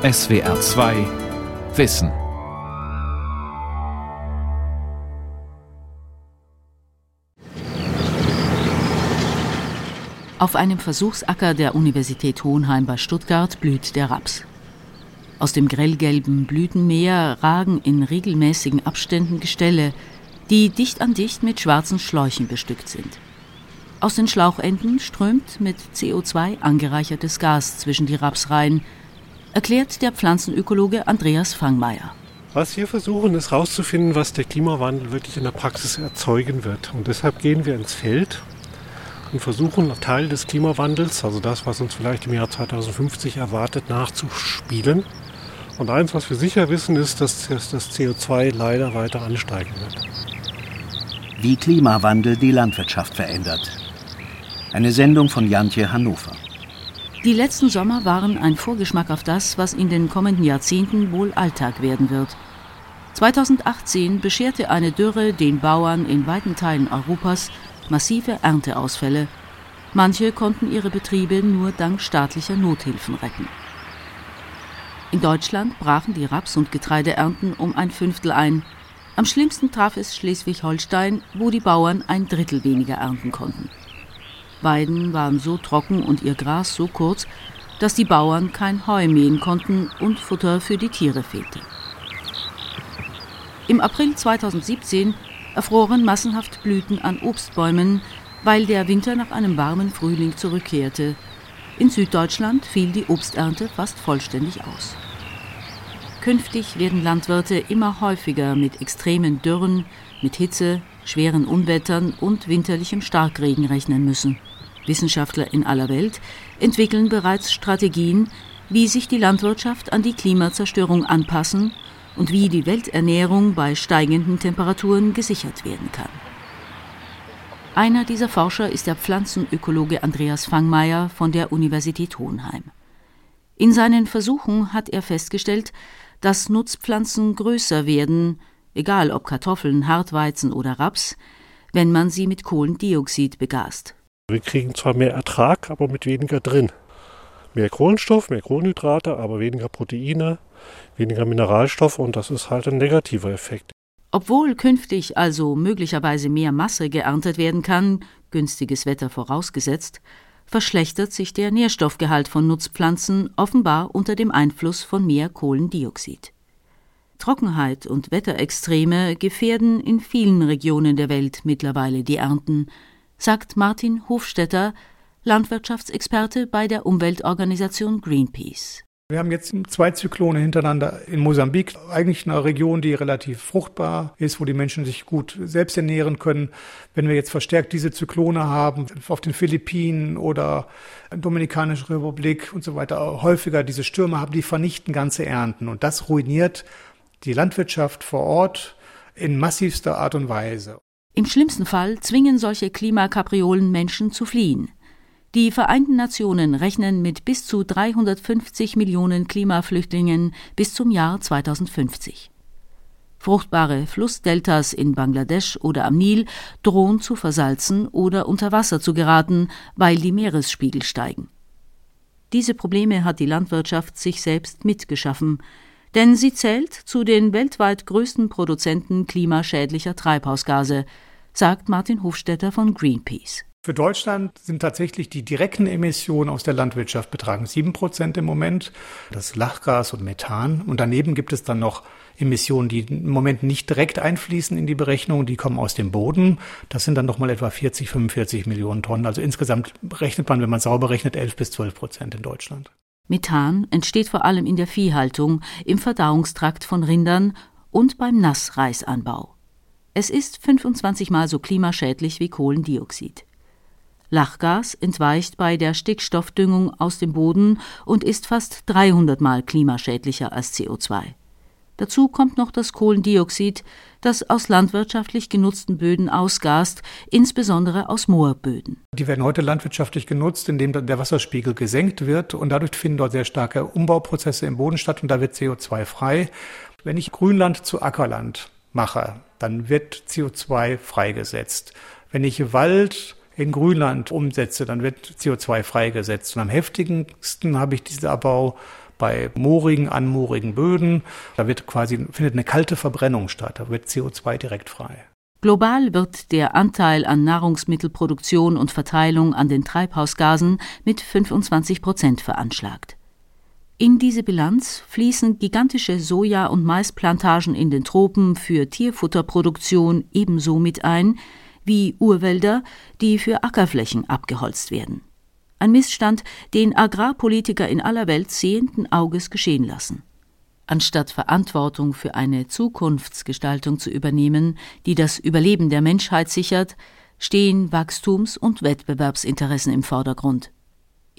SWR 2 Wissen. Auf einem Versuchsacker der Universität Hohenheim bei Stuttgart blüht der Raps. Aus dem grellgelben Blütenmeer ragen in regelmäßigen Abständen Gestelle, die dicht an dicht mit schwarzen Schläuchen bestückt sind. Aus den Schlauchenden strömt mit CO2 angereichertes Gas zwischen die Rapsreihen, erklärt der Pflanzenökologe Andreas Fangmeier. Was wir versuchen, ist herauszufinden, was der Klimawandel wirklich in der Praxis erzeugen wird. Und deshalb gehen wir ins Feld und versuchen, Teil des Klimawandels, also das, was uns vielleicht im Jahr 2050 erwartet, nachzuspielen und eins, was wir sicher wissen, ist, dass das CO2 leider weiter ansteigen wird. Wie Klimawandel die Landwirtschaft verändert. Eine Sendung von Jantje Hannover. Die letzten Sommer waren ein Vorgeschmack auf das, was in den kommenden Jahrzehnten wohl Alltag werden wird. 2018 bescherte eine Dürre den Bauern in weiten Teilen Europas massive Ernteausfälle. Manche konnten ihre Betriebe nur dank staatlicher Nothilfen retten. In Deutschland brachen die Raps- und Getreideernten um ein Fünftel ein. Am schlimmsten traf es Schleswig-Holstein, wo die Bauern ein Drittel weniger ernten konnten. Weiden waren so trocken und ihr Gras so kurz, dass die Bauern kein Heu mähen konnten und Futter für die Tiere fehlte. Im April 2017 erfroren massenhaft Blüten an Obstbäumen, weil der Winter nach einem warmen Frühling zurückkehrte in Süddeutschland fiel die Obsternte fast vollständig aus. Künftig werden Landwirte immer häufiger mit extremen Dürren, mit Hitze, schweren Unwettern und winterlichem Starkregen rechnen müssen. Wissenschaftler in aller Welt entwickeln bereits Strategien, wie sich die Landwirtschaft an die Klimazerstörung anpassen und wie die Welternährung bei steigenden Temperaturen gesichert werden kann. Einer dieser Forscher ist der Pflanzenökologe Andreas Fangmeier von der Universität Hohenheim. In seinen Versuchen hat er festgestellt, dass Nutzpflanzen größer werden, egal ob Kartoffeln, Hartweizen oder Raps, wenn man sie mit Kohlendioxid begast. Wir kriegen zwar mehr Ertrag, aber mit weniger drin. Mehr Kohlenstoff, mehr Kohlenhydrate, aber weniger Proteine, weniger Mineralstoffe und das ist halt ein negativer Effekt. Obwohl künftig also möglicherweise mehr Masse geerntet werden kann, günstiges Wetter vorausgesetzt, verschlechtert sich der Nährstoffgehalt von Nutzpflanzen offenbar unter dem Einfluss von mehr Kohlendioxid. Trockenheit und Wetterextreme gefährden in vielen Regionen der Welt mittlerweile die Ernten, sagt Martin Hofstetter, Landwirtschaftsexperte bei der Umweltorganisation Greenpeace. Wir haben jetzt zwei Zyklone hintereinander in Mosambik, eigentlich eine Region, die relativ fruchtbar ist, wo die Menschen sich gut selbst ernähren können. Wenn wir jetzt verstärkt diese Zyklone haben, auf den Philippinen oder Dominikanische Republik und so weiter, häufiger diese Stürme haben, die vernichten ganze Ernten. Und das ruiniert die Landwirtschaft vor Ort in massivster Art und Weise. Im schlimmsten Fall zwingen solche Klimakapriolen Menschen zu fliehen. Die Vereinten Nationen rechnen mit bis zu 350 Millionen Klimaflüchtlingen bis zum Jahr 2050. Fruchtbare Flussdeltas in Bangladesch oder am Nil drohen zu versalzen oder unter Wasser zu geraten, weil die Meeresspiegel steigen. Diese Probleme hat die Landwirtschaft sich selbst mitgeschaffen, denn sie zählt zu den weltweit größten Produzenten klimaschädlicher Treibhausgase, sagt Martin Hofstetter von Greenpeace. Für Deutschland sind tatsächlich die direkten Emissionen aus der Landwirtschaft betragen sieben Prozent im Moment. Das Lachgas und Methan. Und daneben gibt es dann noch Emissionen, die im Moment nicht direkt einfließen in die Berechnung. Die kommen aus dem Boden. Das sind dann nochmal etwa 40, 45 Millionen Tonnen. Also insgesamt rechnet man, wenn man sauber rechnet, 11 bis 12 Prozent in Deutschland. Methan entsteht vor allem in der Viehhaltung, im Verdauungstrakt von Rindern und beim Nassreisanbau. Es ist 25 mal so klimaschädlich wie Kohlendioxid. Lachgas entweicht bei der Stickstoffdüngung aus dem Boden und ist fast 300 Mal klimaschädlicher als CO2. Dazu kommt noch das Kohlendioxid, das aus landwirtschaftlich genutzten Böden ausgast, insbesondere aus Moorböden. Die werden heute landwirtschaftlich genutzt, indem der Wasserspiegel gesenkt wird und dadurch finden dort sehr starke Umbauprozesse im Boden statt und da wird CO2 frei. Wenn ich Grünland zu Ackerland mache, dann wird CO2 freigesetzt. Wenn ich Wald in Grünland umsetze, dann wird CO2 freigesetzt. Und am heftigsten habe ich diesen Abbau bei moorigen, anmoorigen Böden. Da wird quasi, findet eine kalte Verbrennung statt. Da wird CO2 direkt frei. Global wird der Anteil an Nahrungsmittelproduktion und Verteilung an den Treibhausgasen mit 25 Prozent veranschlagt. In diese Bilanz fließen gigantische Soja- und Maisplantagen in den Tropen für Tierfutterproduktion ebenso mit ein wie Urwälder, die für Ackerflächen abgeholzt werden. Ein Missstand, den Agrarpolitiker in aller Welt sehenden Auges geschehen lassen. Anstatt Verantwortung für eine Zukunftsgestaltung zu übernehmen, die das Überleben der Menschheit sichert, stehen Wachstums- und Wettbewerbsinteressen im Vordergrund.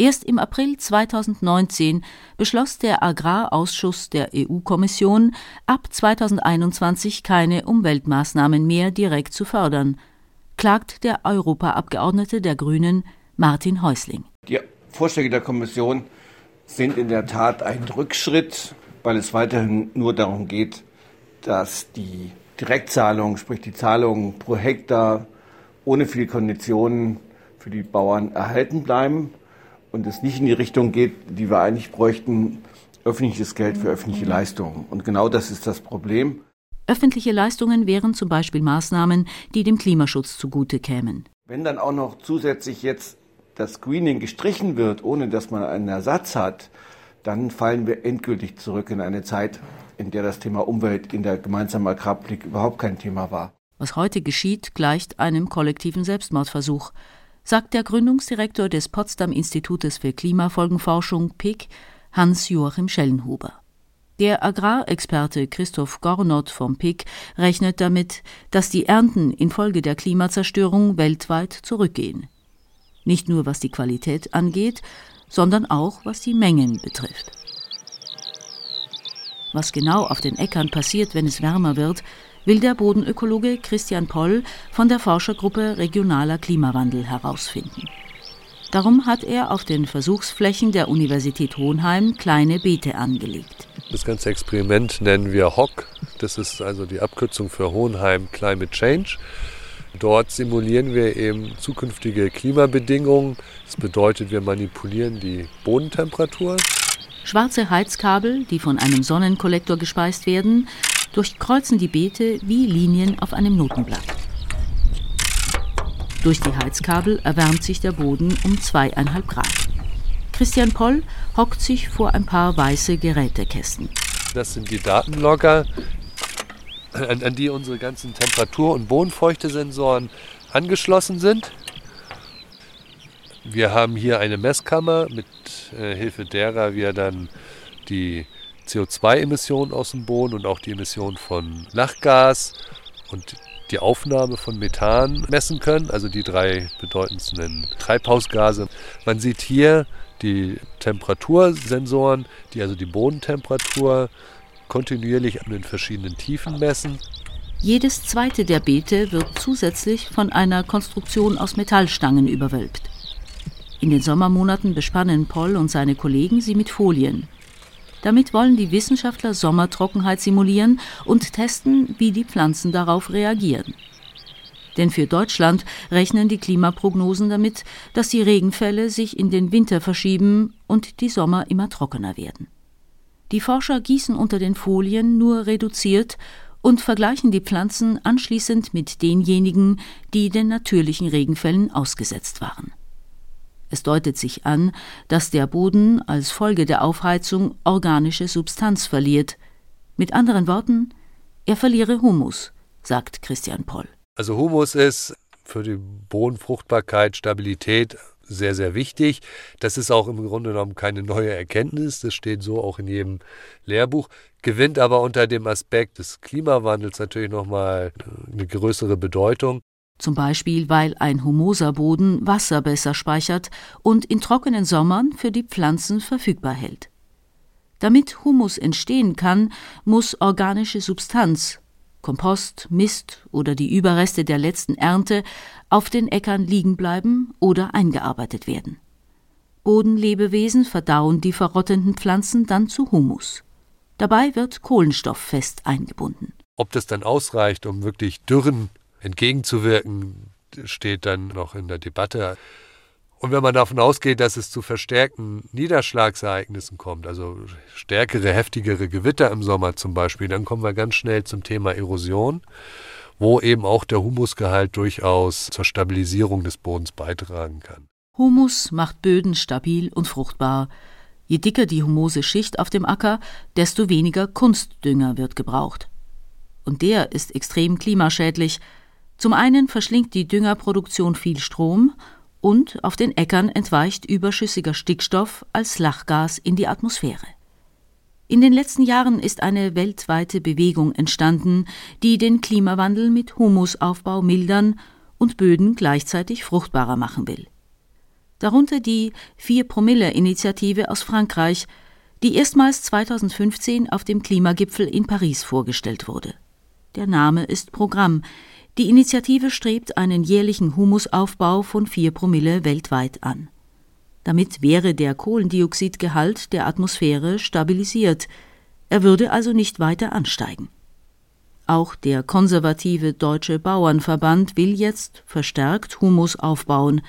Erst im April 2019 beschloss der Agrarausschuss der EU-Kommission, ab 2021 keine Umweltmaßnahmen mehr direkt zu fördern, klagt der Europaabgeordnete der Grünen Martin Häusling. Die Vorschläge der Kommission sind in der Tat ein Rückschritt, weil es weiterhin nur darum geht, dass die Direktzahlungen, sprich die Zahlungen pro Hektar ohne viele Konditionen für die Bauern erhalten bleiben und es nicht in die Richtung geht, die wir eigentlich bräuchten, öffentliches Geld für öffentliche Leistungen. Und genau das ist das Problem. Öffentliche Leistungen wären zum Beispiel Maßnahmen, die dem Klimaschutz zugute kämen. Wenn dann auch noch zusätzlich jetzt das Screening gestrichen wird, ohne dass man einen Ersatz hat, dann fallen wir endgültig zurück in eine Zeit, in der das Thema Umwelt in der gemeinsamen Agrarpolitik überhaupt kein Thema war. Was heute geschieht, gleicht einem kollektiven Selbstmordversuch, sagt der Gründungsdirektor des Potsdam Institutes für Klimafolgenforschung PIC, Hans-Joachim Schellenhuber. Der Agrarexperte Christoph Gornot vom PIC rechnet damit, dass die Ernten infolge der Klimazerstörung weltweit zurückgehen. Nicht nur was die Qualität angeht, sondern auch was die Mengen betrifft. Was genau auf den Äckern passiert, wenn es wärmer wird, will der Bodenökologe Christian Poll von der Forschergruppe Regionaler Klimawandel herausfinden. Darum hat er auf den Versuchsflächen der Universität Hohenheim kleine Beete angelegt. Das ganze Experiment nennen wir HOC. Das ist also die Abkürzung für Hohenheim Climate Change. Dort simulieren wir eben zukünftige Klimabedingungen. Das bedeutet, wir manipulieren die Bodentemperatur. Schwarze Heizkabel, die von einem Sonnenkollektor gespeist werden, durchkreuzen die Beete wie Linien auf einem Notenblatt. Durch die Heizkabel erwärmt sich der Boden um zweieinhalb Grad. Christian Poll hockt sich vor ein paar weiße Gerätekästen. Das sind die Datenlogger, an, an die unsere ganzen Temperatur- und Bodenfeuchtesensoren angeschlossen sind. Wir haben hier eine Messkammer, mit äh, Hilfe derer wir dann die CO2-Emissionen aus dem Boden und auch die Emissionen von Lachgas und die Aufnahme von Methan messen können, also die drei bedeutendsten Treibhausgase. Man sieht hier die Temperatursensoren, die also die Bodentemperatur kontinuierlich an den verschiedenen Tiefen messen. Jedes zweite der Beete wird zusätzlich von einer Konstruktion aus Metallstangen überwölbt. In den Sommermonaten bespannen Poll und seine Kollegen sie mit Folien. Damit wollen die Wissenschaftler Sommertrockenheit simulieren und testen, wie die Pflanzen darauf reagieren. Denn für Deutschland rechnen die Klimaprognosen damit, dass die Regenfälle sich in den Winter verschieben und die Sommer immer trockener werden. Die Forscher gießen unter den Folien nur reduziert und vergleichen die Pflanzen anschließend mit denjenigen, die den natürlichen Regenfällen ausgesetzt waren. Es deutet sich an, dass der Boden als Folge der Aufheizung organische Substanz verliert. Mit anderen Worten, er verliere Humus, sagt Christian Poll. Also Humus ist für die Bodenfruchtbarkeit, Stabilität sehr, sehr wichtig. Das ist auch im Grunde genommen keine neue Erkenntnis. Das steht so auch in jedem Lehrbuch. Gewinnt aber unter dem Aspekt des Klimawandels natürlich nochmal eine größere Bedeutung. Zum Beispiel, weil ein humoser Boden Wasser besser speichert und in trockenen Sommern für die Pflanzen verfügbar hält. Damit Humus entstehen kann, muss organische Substanz, Kompost, Mist oder die Überreste der letzten Ernte auf den Äckern liegen bleiben oder eingearbeitet werden. Bodenlebewesen verdauen die verrottenden Pflanzen dann zu Humus. Dabei wird Kohlenstoff fest eingebunden. Ob das dann ausreicht, um wirklich Dürren entgegenzuwirken, steht dann noch in der Debatte. Und wenn man davon ausgeht, dass es zu verstärkten Niederschlagsereignissen kommt, also stärkere, heftigere Gewitter im Sommer zum Beispiel, dann kommen wir ganz schnell zum Thema Erosion, wo eben auch der Humusgehalt durchaus zur Stabilisierung des Bodens beitragen kann. Humus macht Böden stabil und fruchtbar. Je dicker die humose Schicht auf dem Acker, desto weniger Kunstdünger wird gebraucht. Und der ist extrem klimaschädlich. Zum einen verschlingt die Düngerproduktion viel Strom und auf den Äckern entweicht überschüssiger Stickstoff als Lachgas in die Atmosphäre. In den letzten Jahren ist eine weltweite Bewegung entstanden, die den Klimawandel mit Humusaufbau mildern und Böden gleichzeitig fruchtbarer machen will. Darunter die Vier-Promille-Initiative aus Frankreich, die erstmals 2015 auf dem Klimagipfel in Paris vorgestellt wurde. Der Name ist Programm, die Initiative strebt einen jährlichen Humusaufbau von 4 Promille weltweit an. Damit wäre der Kohlendioxidgehalt der Atmosphäre stabilisiert, er würde also nicht weiter ansteigen. Auch der konservative Deutsche Bauernverband will jetzt verstärkt Humus aufbauen,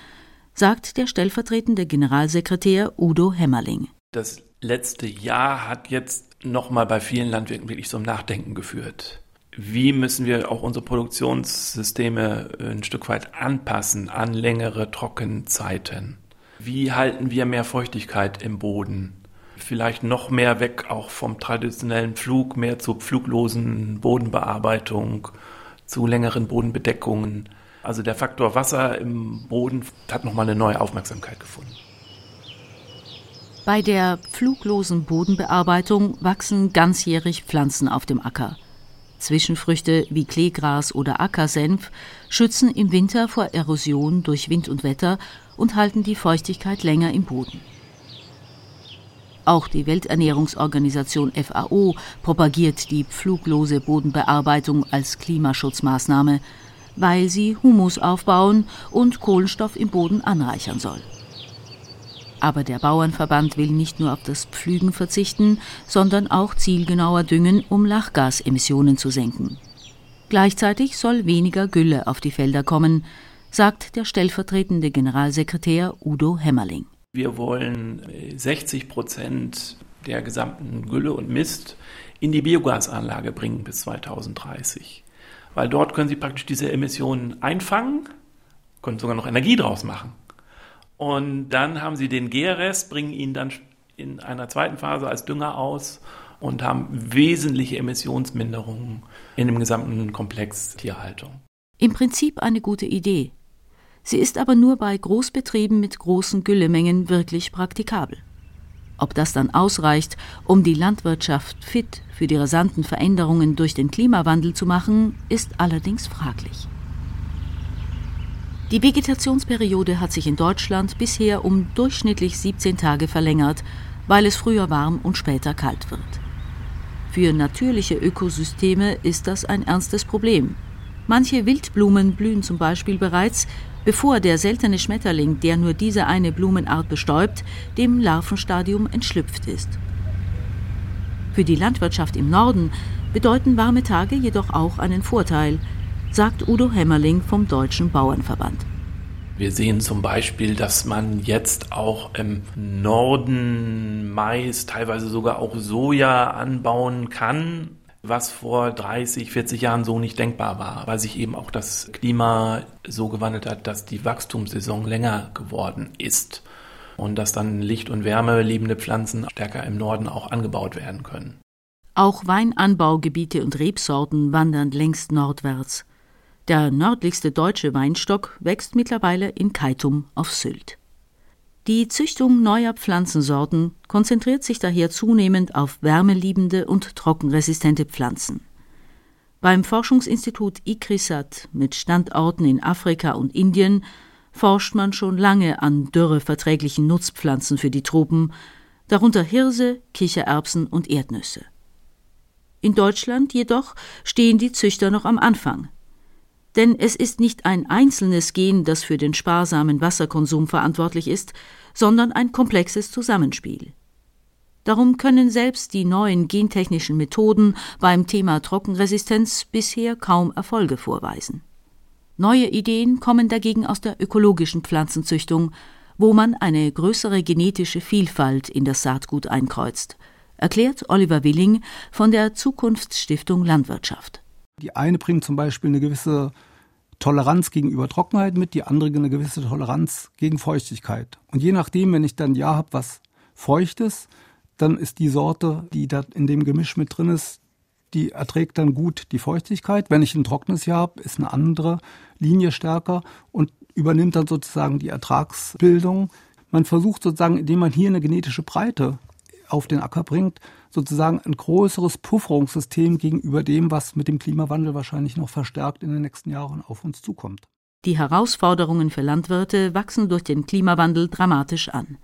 sagt der stellvertretende Generalsekretär Udo Hämmerling. Das letzte Jahr hat jetzt nochmal bei vielen Landwirten wirklich zum Nachdenken geführt wie müssen wir auch unsere Produktionssysteme ein Stück weit anpassen an längere Trockenzeiten? Wie halten wir mehr Feuchtigkeit im Boden? Vielleicht noch mehr weg auch vom traditionellen Flug, mehr zur pfluglosen Bodenbearbeitung, zu längeren Bodenbedeckungen. Also der Faktor Wasser im Boden hat nochmal eine neue Aufmerksamkeit gefunden. Bei der pfluglosen Bodenbearbeitung wachsen ganzjährig Pflanzen auf dem Acker. Zwischenfrüchte wie Kleegras oder Ackersenf schützen im Winter vor Erosion durch Wind und Wetter und halten die Feuchtigkeit länger im Boden. Auch die Welternährungsorganisation FAO propagiert die pfluglose Bodenbearbeitung als Klimaschutzmaßnahme, weil sie Humus aufbauen und Kohlenstoff im Boden anreichern soll. Aber der Bauernverband will nicht nur auf das Pflügen verzichten, sondern auch zielgenauer düngen, um Lachgasemissionen zu senken. Gleichzeitig soll weniger Gülle auf die Felder kommen, sagt der stellvertretende Generalsekretär Udo Hämmerling. Wir wollen 60 Prozent der gesamten Gülle und Mist in die Biogasanlage bringen bis 2030. Weil dort können Sie praktisch diese Emissionen einfangen, können sogar noch Energie draus machen. Und dann haben sie den Gärrest, bringen ihn dann in einer zweiten Phase als Dünger aus und haben wesentliche Emissionsminderungen in dem gesamten Komplex Tierhaltung. Im Prinzip eine gute Idee. Sie ist aber nur bei Großbetrieben mit großen Güllemengen wirklich praktikabel. Ob das dann ausreicht, um die Landwirtschaft fit für die rasanten Veränderungen durch den Klimawandel zu machen, ist allerdings fraglich. Die Vegetationsperiode hat sich in Deutschland bisher um durchschnittlich 17 Tage verlängert, weil es früher warm und später kalt wird. Für natürliche Ökosysteme ist das ein ernstes Problem. Manche Wildblumen blühen zum Beispiel bereits, bevor der seltene Schmetterling, der nur diese eine Blumenart bestäubt, dem Larvenstadium entschlüpft ist. Für die Landwirtschaft im Norden bedeuten warme Tage jedoch auch einen Vorteil – sagt Udo Hämmerling vom Deutschen Bauernverband. Wir sehen zum Beispiel, dass man jetzt auch im Norden Mais, teilweise sogar auch Soja anbauen kann, was vor 30, 40 Jahren so nicht denkbar war, weil sich eben auch das Klima so gewandelt hat, dass die Wachstumssaison länger geworden ist und dass dann Licht und Wärme liebende Pflanzen stärker im Norden auch angebaut werden können. Auch Weinanbaugebiete und Rebsorten wandern längst nordwärts. Der nördlichste deutsche Weinstock wächst mittlerweile in Keitum auf Sylt. Die Züchtung neuer Pflanzensorten konzentriert sich daher zunehmend auf wärmeliebende und trockenresistente Pflanzen. Beim Forschungsinstitut ICRISAT mit Standorten in Afrika und Indien forscht man schon lange an dürreverträglichen Nutzpflanzen für die Tropen, darunter Hirse, Kichererbsen und Erdnüsse. In Deutschland jedoch stehen die Züchter noch am Anfang. Denn es ist nicht ein einzelnes Gen, das für den sparsamen Wasserkonsum verantwortlich ist, sondern ein komplexes Zusammenspiel. Darum können selbst die neuen gentechnischen Methoden beim Thema Trockenresistenz bisher kaum Erfolge vorweisen. Neue Ideen kommen dagegen aus der ökologischen Pflanzenzüchtung, wo man eine größere genetische Vielfalt in das Saatgut einkreuzt, erklärt Oliver Willing von der Zukunftsstiftung Landwirtschaft. Die eine bringt zum Beispiel eine gewisse Toleranz gegenüber Trockenheit mit, die andere eine gewisse Toleranz gegen Feuchtigkeit. Und je nachdem, wenn ich dann ein Jahr habe, was feucht ist, dann ist die Sorte, die da in dem Gemisch mit drin ist, die erträgt dann gut die Feuchtigkeit. Wenn ich ein trockenes Jahr habe, ist eine andere Linie stärker und übernimmt dann sozusagen die Ertragsbildung. Man versucht sozusagen, indem man hier eine genetische Breite auf den Acker bringt, sozusagen ein größeres Pufferungssystem gegenüber dem, was mit dem Klimawandel wahrscheinlich noch verstärkt in den nächsten Jahren auf uns zukommt. Die Herausforderungen für Landwirte wachsen durch den Klimawandel dramatisch an.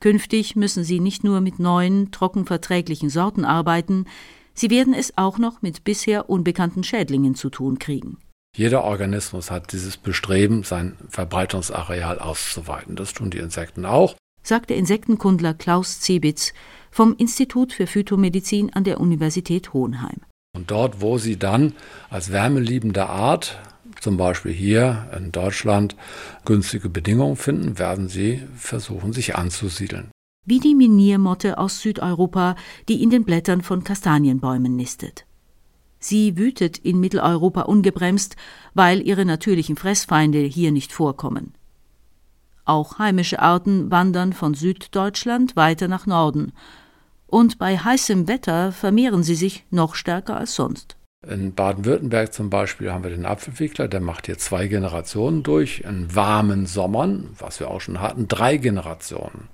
Künftig müssen sie nicht nur mit neuen, trockenverträglichen Sorten arbeiten, sie werden es auch noch mit bisher unbekannten Schädlingen zu tun kriegen. Jeder Organismus hat dieses Bestreben, sein Verbreitungsareal auszuweiten. Das tun die Insekten auch, sagt der Insektenkundler Klaus Zebitz vom Institut für Phytomedizin an der Universität Hohenheim. Und dort, wo sie dann als wärmeliebende Art, zum Beispiel hier in Deutschland, günstige Bedingungen finden, werden sie versuchen, sich anzusiedeln. Wie die Miniermotte aus Südeuropa, die in den Blättern von Kastanienbäumen nistet. Sie wütet in Mitteleuropa ungebremst, weil ihre natürlichen Fressfeinde hier nicht vorkommen. Auch heimische Arten wandern von Süddeutschland weiter nach Norden. Und bei heißem Wetter vermehren sie sich noch stärker als sonst. In Baden-Württemberg zum Beispiel haben wir den Apfelwickler, der macht hier zwei Generationen durch. In warmen Sommern, was wir auch schon hatten, drei Generationen.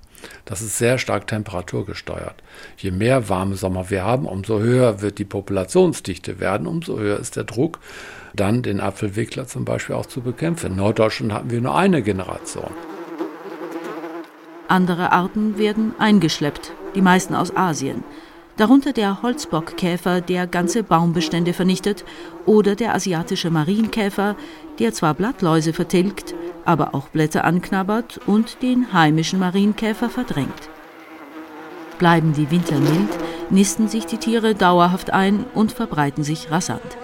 Das ist sehr stark temperaturgesteuert. Je mehr warme Sommer wir haben, umso höher wird die Populationsdichte werden, umso höher ist der Druck, dann den Apfelwickler zum Beispiel auch zu bekämpfen. In Norddeutschland hatten wir nur eine Generation. Andere Arten werden eingeschleppt, die meisten aus Asien. Darunter der Holzbockkäfer, der ganze Baumbestände vernichtet, oder der asiatische Marienkäfer, der zwar Blattläuse vertilgt, aber auch Blätter anknabbert und den heimischen Marienkäfer verdrängt. Bleiben die Winter mild, nisten sich die Tiere dauerhaft ein und verbreiten sich rasant.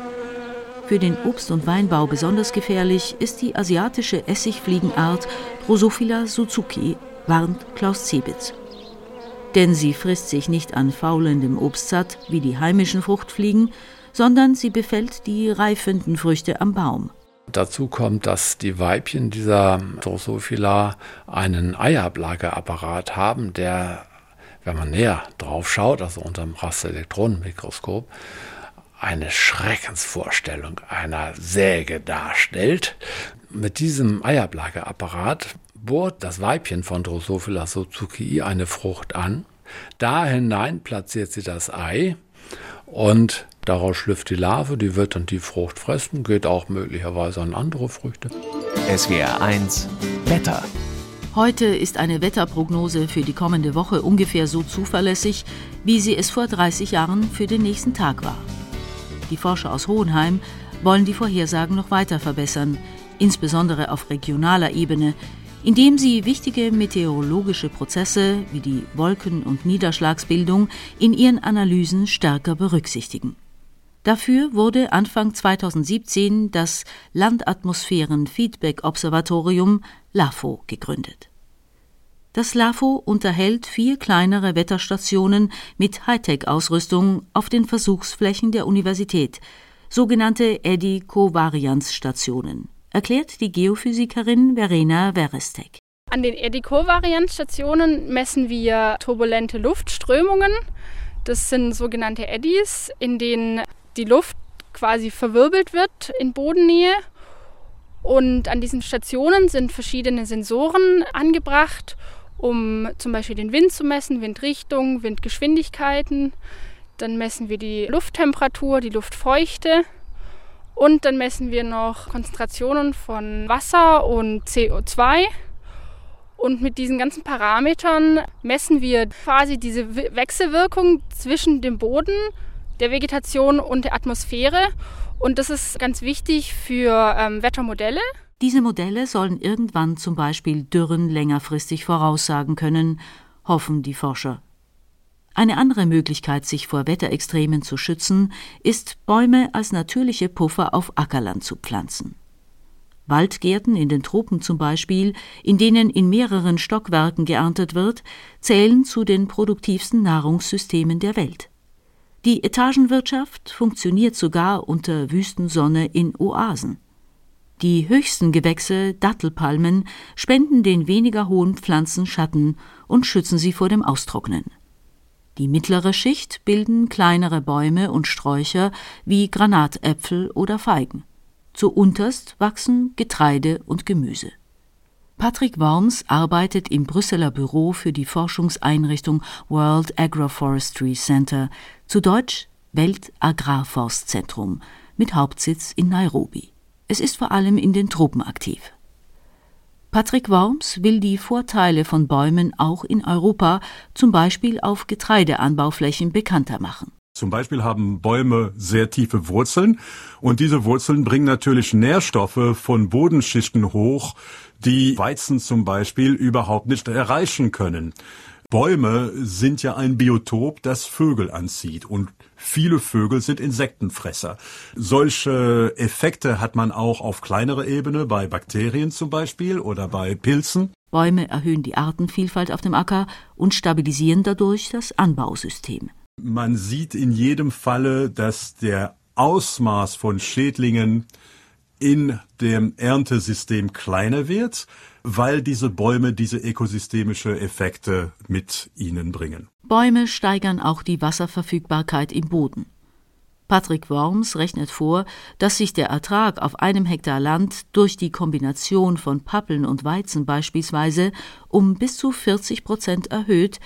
Für den Obst- und Weinbau besonders gefährlich ist die asiatische Essigfliegenart Drosophila suzuki, warnt Klaus Zebitz. Denn sie frisst sich nicht an faulendem Obst satt wie die heimischen Fruchtfliegen, sondern sie befällt die reifenden Früchte am Baum. Dazu kommt, dass die Weibchen dieser Drosophila einen Eiablageapparat haben, der, wenn man näher drauf schaut, also unter dem Rasterelektronenmikroskop, eine Schreckensvorstellung einer Säge darstellt. Mit diesem Eiablageapparat bohrt das Weibchen von Drosophila sozukii eine Frucht an. Da hinein platziert sie das Ei und Daraus schlüpft die Larve, die wird dann die Frucht fressen, geht auch möglicherweise an andere Früchte. SWR 1 Wetter. Heute ist eine Wetterprognose für die kommende Woche ungefähr so zuverlässig, wie sie es vor 30 Jahren für den nächsten Tag war. Die Forscher aus Hohenheim wollen die Vorhersagen noch weiter verbessern, insbesondere auf regionaler Ebene, indem sie wichtige meteorologische Prozesse wie die Wolken- und Niederschlagsbildung in ihren Analysen stärker berücksichtigen. Dafür wurde Anfang 2017 das Landatmosphären-Feedback-Observatorium LAFO gegründet. Das LAFO unterhält vier kleinere Wetterstationen mit Hightech-Ausrüstung auf den Versuchsflächen der Universität, sogenannte Eddy-Covarianz-Stationen, erklärt die Geophysikerin Verena Verestek. An den Eddy-Covarianz-Stationen messen wir turbulente Luftströmungen. Das sind sogenannte Eddies, in denen die Luft quasi verwirbelt wird in Bodennähe. Und an diesen Stationen sind verschiedene Sensoren angebracht, um zum Beispiel den Wind zu messen, Windrichtung, Windgeschwindigkeiten. Dann messen wir die Lufttemperatur, die Luftfeuchte. Und dann messen wir noch Konzentrationen von Wasser und CO2. Und mit diesen ganzen Parametern messen wir quasi diese Wechselwirkung zwischen dem Boden der Vegetation und der Atmosphäre. Und das ist ganz wichtig für ähm, Wettermodelle. Diese Modelle sollen irgendwann zum Beispiel Dürren längerfristig voraussagen können, hoffen die Forscher. Eine andere Möglichkeit, sich vor Wetterextremen zu schützen, ist, Bäume als natürliche Puffer auf Ackerland zu pflanzen. Waldgärten in den Tropen zum Beispiel, in denen in mehreren Stockwerken geerntet wird, zählen zu den produktivsten Nahrungssystemen der Welt. Die Etagenwirtschaft funktioniert sogar unter Wüstensonne in Oasen. Die höchsten Gewächse, Dattelpalmen, spenden den weniger hohen Pflanzen Schatten und schützen sie vor dem Austrocknen. Die mittlere Schicht bilden kleinere Bäume und Sträucher wie Granatäpfel oder Feigen. Zuunterst wachsen Getreide und Gemüse. Patrick Worms arbeitet im Brüsseler Büro für die Forschungseinrichtung World Agroforestry Center, zu Deutsch Weltagrarforstzentrum, mit Hauptsitz in Nairobi. Es ist vor allem in den Tropen aktiv. Patrick Worms will die Vorteile von Bäumen auch in Europa, zum Beispiel auf Getreideanbauflächen, bekannter machen. Zum Beispiel haben Bäume sehr tiefe Wurzeln und diese Wurzeln bringen natürlich Nährstoffe von Bodenschichten hoch, die Weizen zum Beispiel überhaupt nicht erreichen können. Bäume sind ja ein Biotop, das Vögel anzieht und viele Vögel sind Insektenfresser. Solche Effekte hat man auch auf kleinere Ebene bei Bakterien zum Beispiel oder bei Pilzen. Bäume erhöhen die Artenvielfalt auf dem Acker und stabilisieren dadurch das Anbausystem. Man sieht in jedem Falle, dass der Ausmaß von Schädlingen in dem Erntesystem kleiner wird, weil diese Bäume diese ökosystemische Effekte mit ihnen bringen. Bäume steigern auch die Wasserverfügbarkeit im Boden. Patrick Worms rechnet vor, dass sich der Ertrag auf einem Hektar Land durch die Kombination von Pappeln und Weizen beispielsweise um bis zu 40 Prozent erhöht,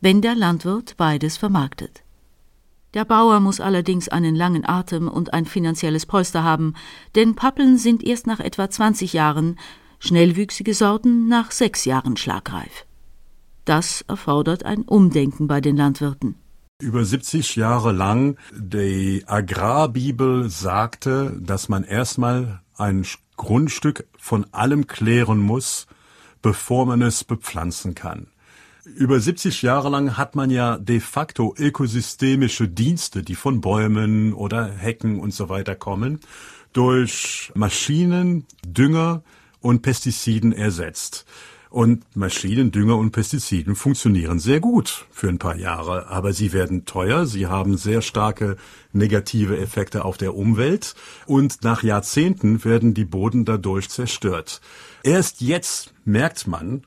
wenn der Landwirt beides vermarktet. Der Bauer muss allerdings einen langen Atem und ein finanzielles Polster haben, denn Pappeln sind erst nach etwa 20 Jahren, schnellwüchsige Sorten nach sechs Jahren schlagreif. Das erfordert ein Umdenken bei den Landwirten. Über 70 Jahre lang die Agrarbibel sagte, dass man erstmal ein Grundstück von allem klären muss, bevor man es bepflanzen kann über 70 Jahre lang hat man ja de facto ökosystemische Dienste, die von Bäumen oder Hecken und so weiter kommen, durch Maschinen, Dünger und Pestiziden ersetzt. Und Maschinen, Dünger und Pestiziden funktionieren sehr gut für ein paar Jahre, aber sie werden teuer, sie haben sehr starke negative Effekte auf der Umwelt und nach Jahrzehnten werden die Boden dadurch zerstört. Erst jetzt merkt man,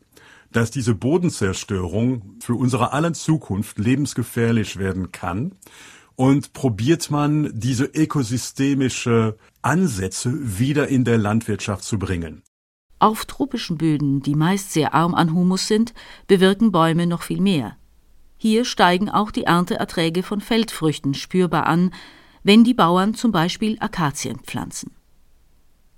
dass diese Bodenzerstörung für unsere allen Zukunft lebensgefährlich werden kann und probiert man diese ökosystemische Ansätze wieder in der Landwirtschaft zu bringen. Auf tropischen Böden, die meist sehr arm an Humus sind, bewirken Bäume noch viel mehr. Hier steigen auch die Ernteerträge von Feldfrüchten spürbar an, wenn die Bauern zum Beispiel Akazien pflanzen.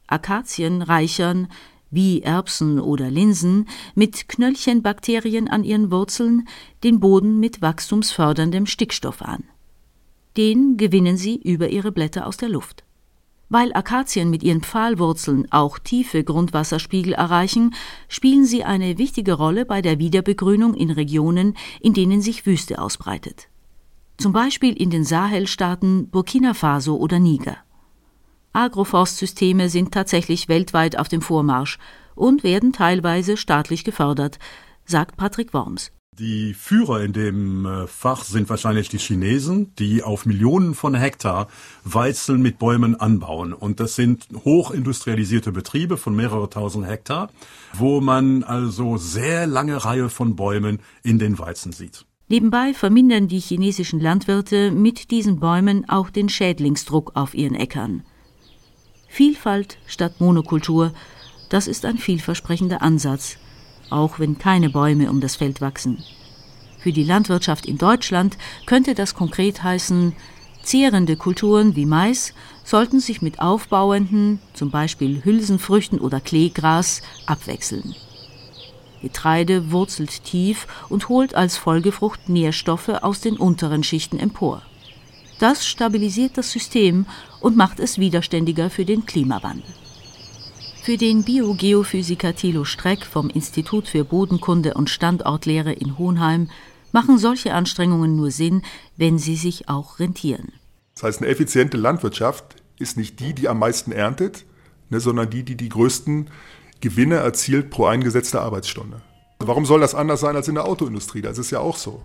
Akazien reichern, wie Erbsen oder Linsen, mit Knöllchenbakterien an ihren Wurzeln den Boden mit wachstumsförderndem Stickstoff an. Den gewinnen sie über ihre Blätter aus der Luft. Weil Akazien mit ihren Pfahlwurzeln auch tiefe Grundwasserspiegel erreichen, spielen sie eine wichtige Rolle bei der Wiederbegrünung in Regionen, in denen sich Wüste ausbreitet. Zum Beispiel in den Sahelstaaten Burkina Faso oder Niger. Agroforstsysteme sind tatsächlich weltweit auf dem Vormarsch und werden teilweise staatlich gefördert, sagt Patrick Worms. Die Führer in dem äh, Fach sind wahrscheinlich die Chinesen, die auf Millionen von Hektar Weizen mit Bäumen anbauen. Und das sind hochindustrialisierte Betriebe von mehrere tausend Hektar, wo man also sehr lange Reihe von Bäumen in den Weizen sieht. Nebenbei vermindern die chinesischen Landwirte mit diesen Bäumen auch den Schädlingsdruck auf ihren Äckern. Vielfalt statt Monokultur, das ist ein vielversprechender Ansatz, auch wenn keine Bäume um das Feld wachsen. Für die Landwirtschaft in Deutschland könnte das konkret heißen, zehrende Kulturen wie Mais sollten sich mit aufbauenden, zum Beispiel Hülsenfrüchten oder Kleegras, abwechseln. Getreide wurzelt tief und holt als Folgefrucht Nährstoffe aus den unteren Schichten empor. Das stabilisiert das System und macht es widerständiger für den Klimawandel. Für den Biogeophysiker Thilo Streck vom Institut für Bodenkunde und Standortlehre in Hohenheim machen solche Anstrengungen nur Sinn, wenn sie sich auch rentieren. Das heißt, eine effiziente Landwirtschaft ist nicht die, die am meisten erntet, ne, sondern die, die die größten Gewinne erzielt pro eingesetzte Arbeitsstunde. Warum soll das anders sein als in der Autoindustrie? Das ist ja auch so.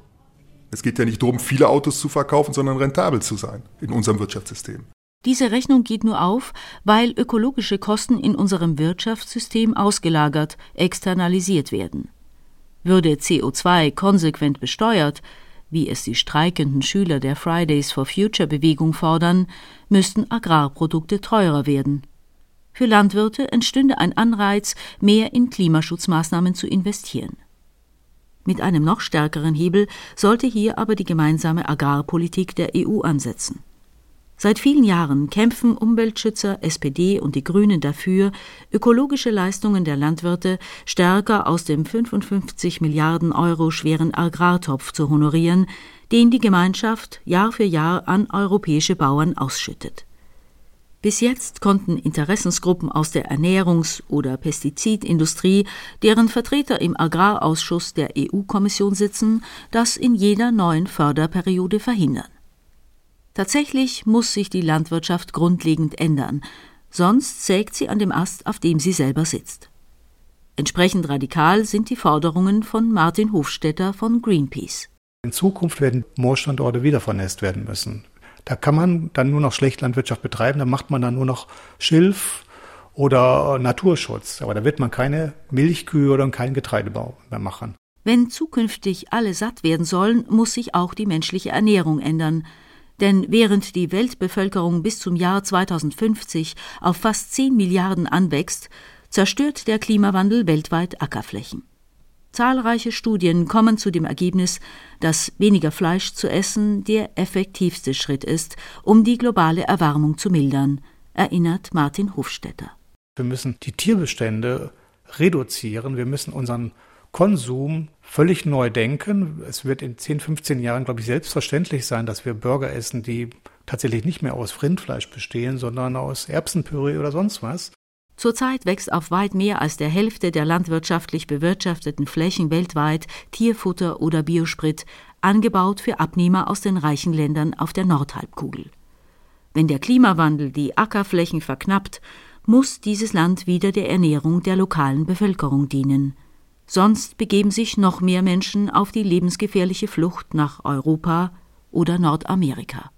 Es geht ja nicht darum, viele Autos zu verkaufen, sondern rentabel zu sein in unserem Wirtschaftssystem. Diese Rechnung geht nur auf, weil ökologische Kosten in unserem Wirtschaftssystem ausgelagert, externalisiert werden. Würde CO2 konsequent besteuert, wie es die streikenden Schüler der Fridays for Future Bewegung fordern, müssten Agrarprodukte teurer werden. Für Landwirte entstünde ein Anreiz, mehr in Klimaschutzmaßnahmen zu investieren. Mit einem noch stärkeren Hebel sollte hier aber die gemeinsame Agrarpolitik der EU ansetzen. Seit vielen Jahren kämpfen Umweltschützer, SPD und die Grünen dafür, ökologische Leistungen der Landwirte stärker aus dem 55 Milliarden Euro schweren Agrartopf zu honorieren, den die Gemeinschaft Jahr für Jahr an europäische Bauern ausschüttet. Bis jetzt konnten Interessensgruppen aus der Ernährungs- oder Pestizidindustrie, deren Vertreter im Agrarausschuss der EU-Kommission sitzen, das in jeder neuen Förderperiode verhindern. Tatsächlich muss sich die Landwirtschaft grundlegend ändern, sonst sägt sie an dem Ast, auf dem sie selber sitzt. Entsprechend radikal sind die Forderungen von Martin Hofstetter von Greenpeace. In Zukunft werden Moorstandorte wieder vernässt werden müssen. Da kann man dann nur noch Schlechtlandwirtschaft betreiben, da macht man dann nur noch Schilf oder Naturschutz. Aber da wird man keine Milchkühe oder keinen Getreidebau mehr machen. Wenn zukünftig alle satt werden sollen, muss sich auch die menschliche Ernährung ändern. Denn während die Weltbevölkerung bis zum Jahr 2050 auf fast 10 Milliarden anwächst, zerstört der Klimawandel weltweit Ackerflächen. Zahlreiche Studien kommen zu dem Ergebnis, dass weniger Fleisch zu essen der effektivste Schritt ist, um die globale Erwärmung zu mildern, erinnert Martin Hofstetter. Wir müssen die Tierbestände reduzieren, wir müssen unseren Konsum völlig neu denken. Es wird in 10, 15 Jahren, glaube ich, selbstverständlich sein, dass wir Burger essen, die tatsächlich nicht mehr aus Rindfleisch bestehen, sondern aus Erbsenpüree oder sonst was. Zurzeit wächst auf weit mehr als der Hälfte der landwirtschaftlich bewirtschafteten Flächen weltweit Tierfutter oder Biosprit, angebaut für Abnehmer aus den reichen Ländern auf der Nordhalbkugel. Wenn der Klimawandel die Ackerflächen verknappt, muss dieses Land wieder der Ernährung der lokalen Bevölkerung dienen. Sonst begeben sich noch mehr Menschen auf die lebensgefährliche Flucht nach Europa oder Nordamerika.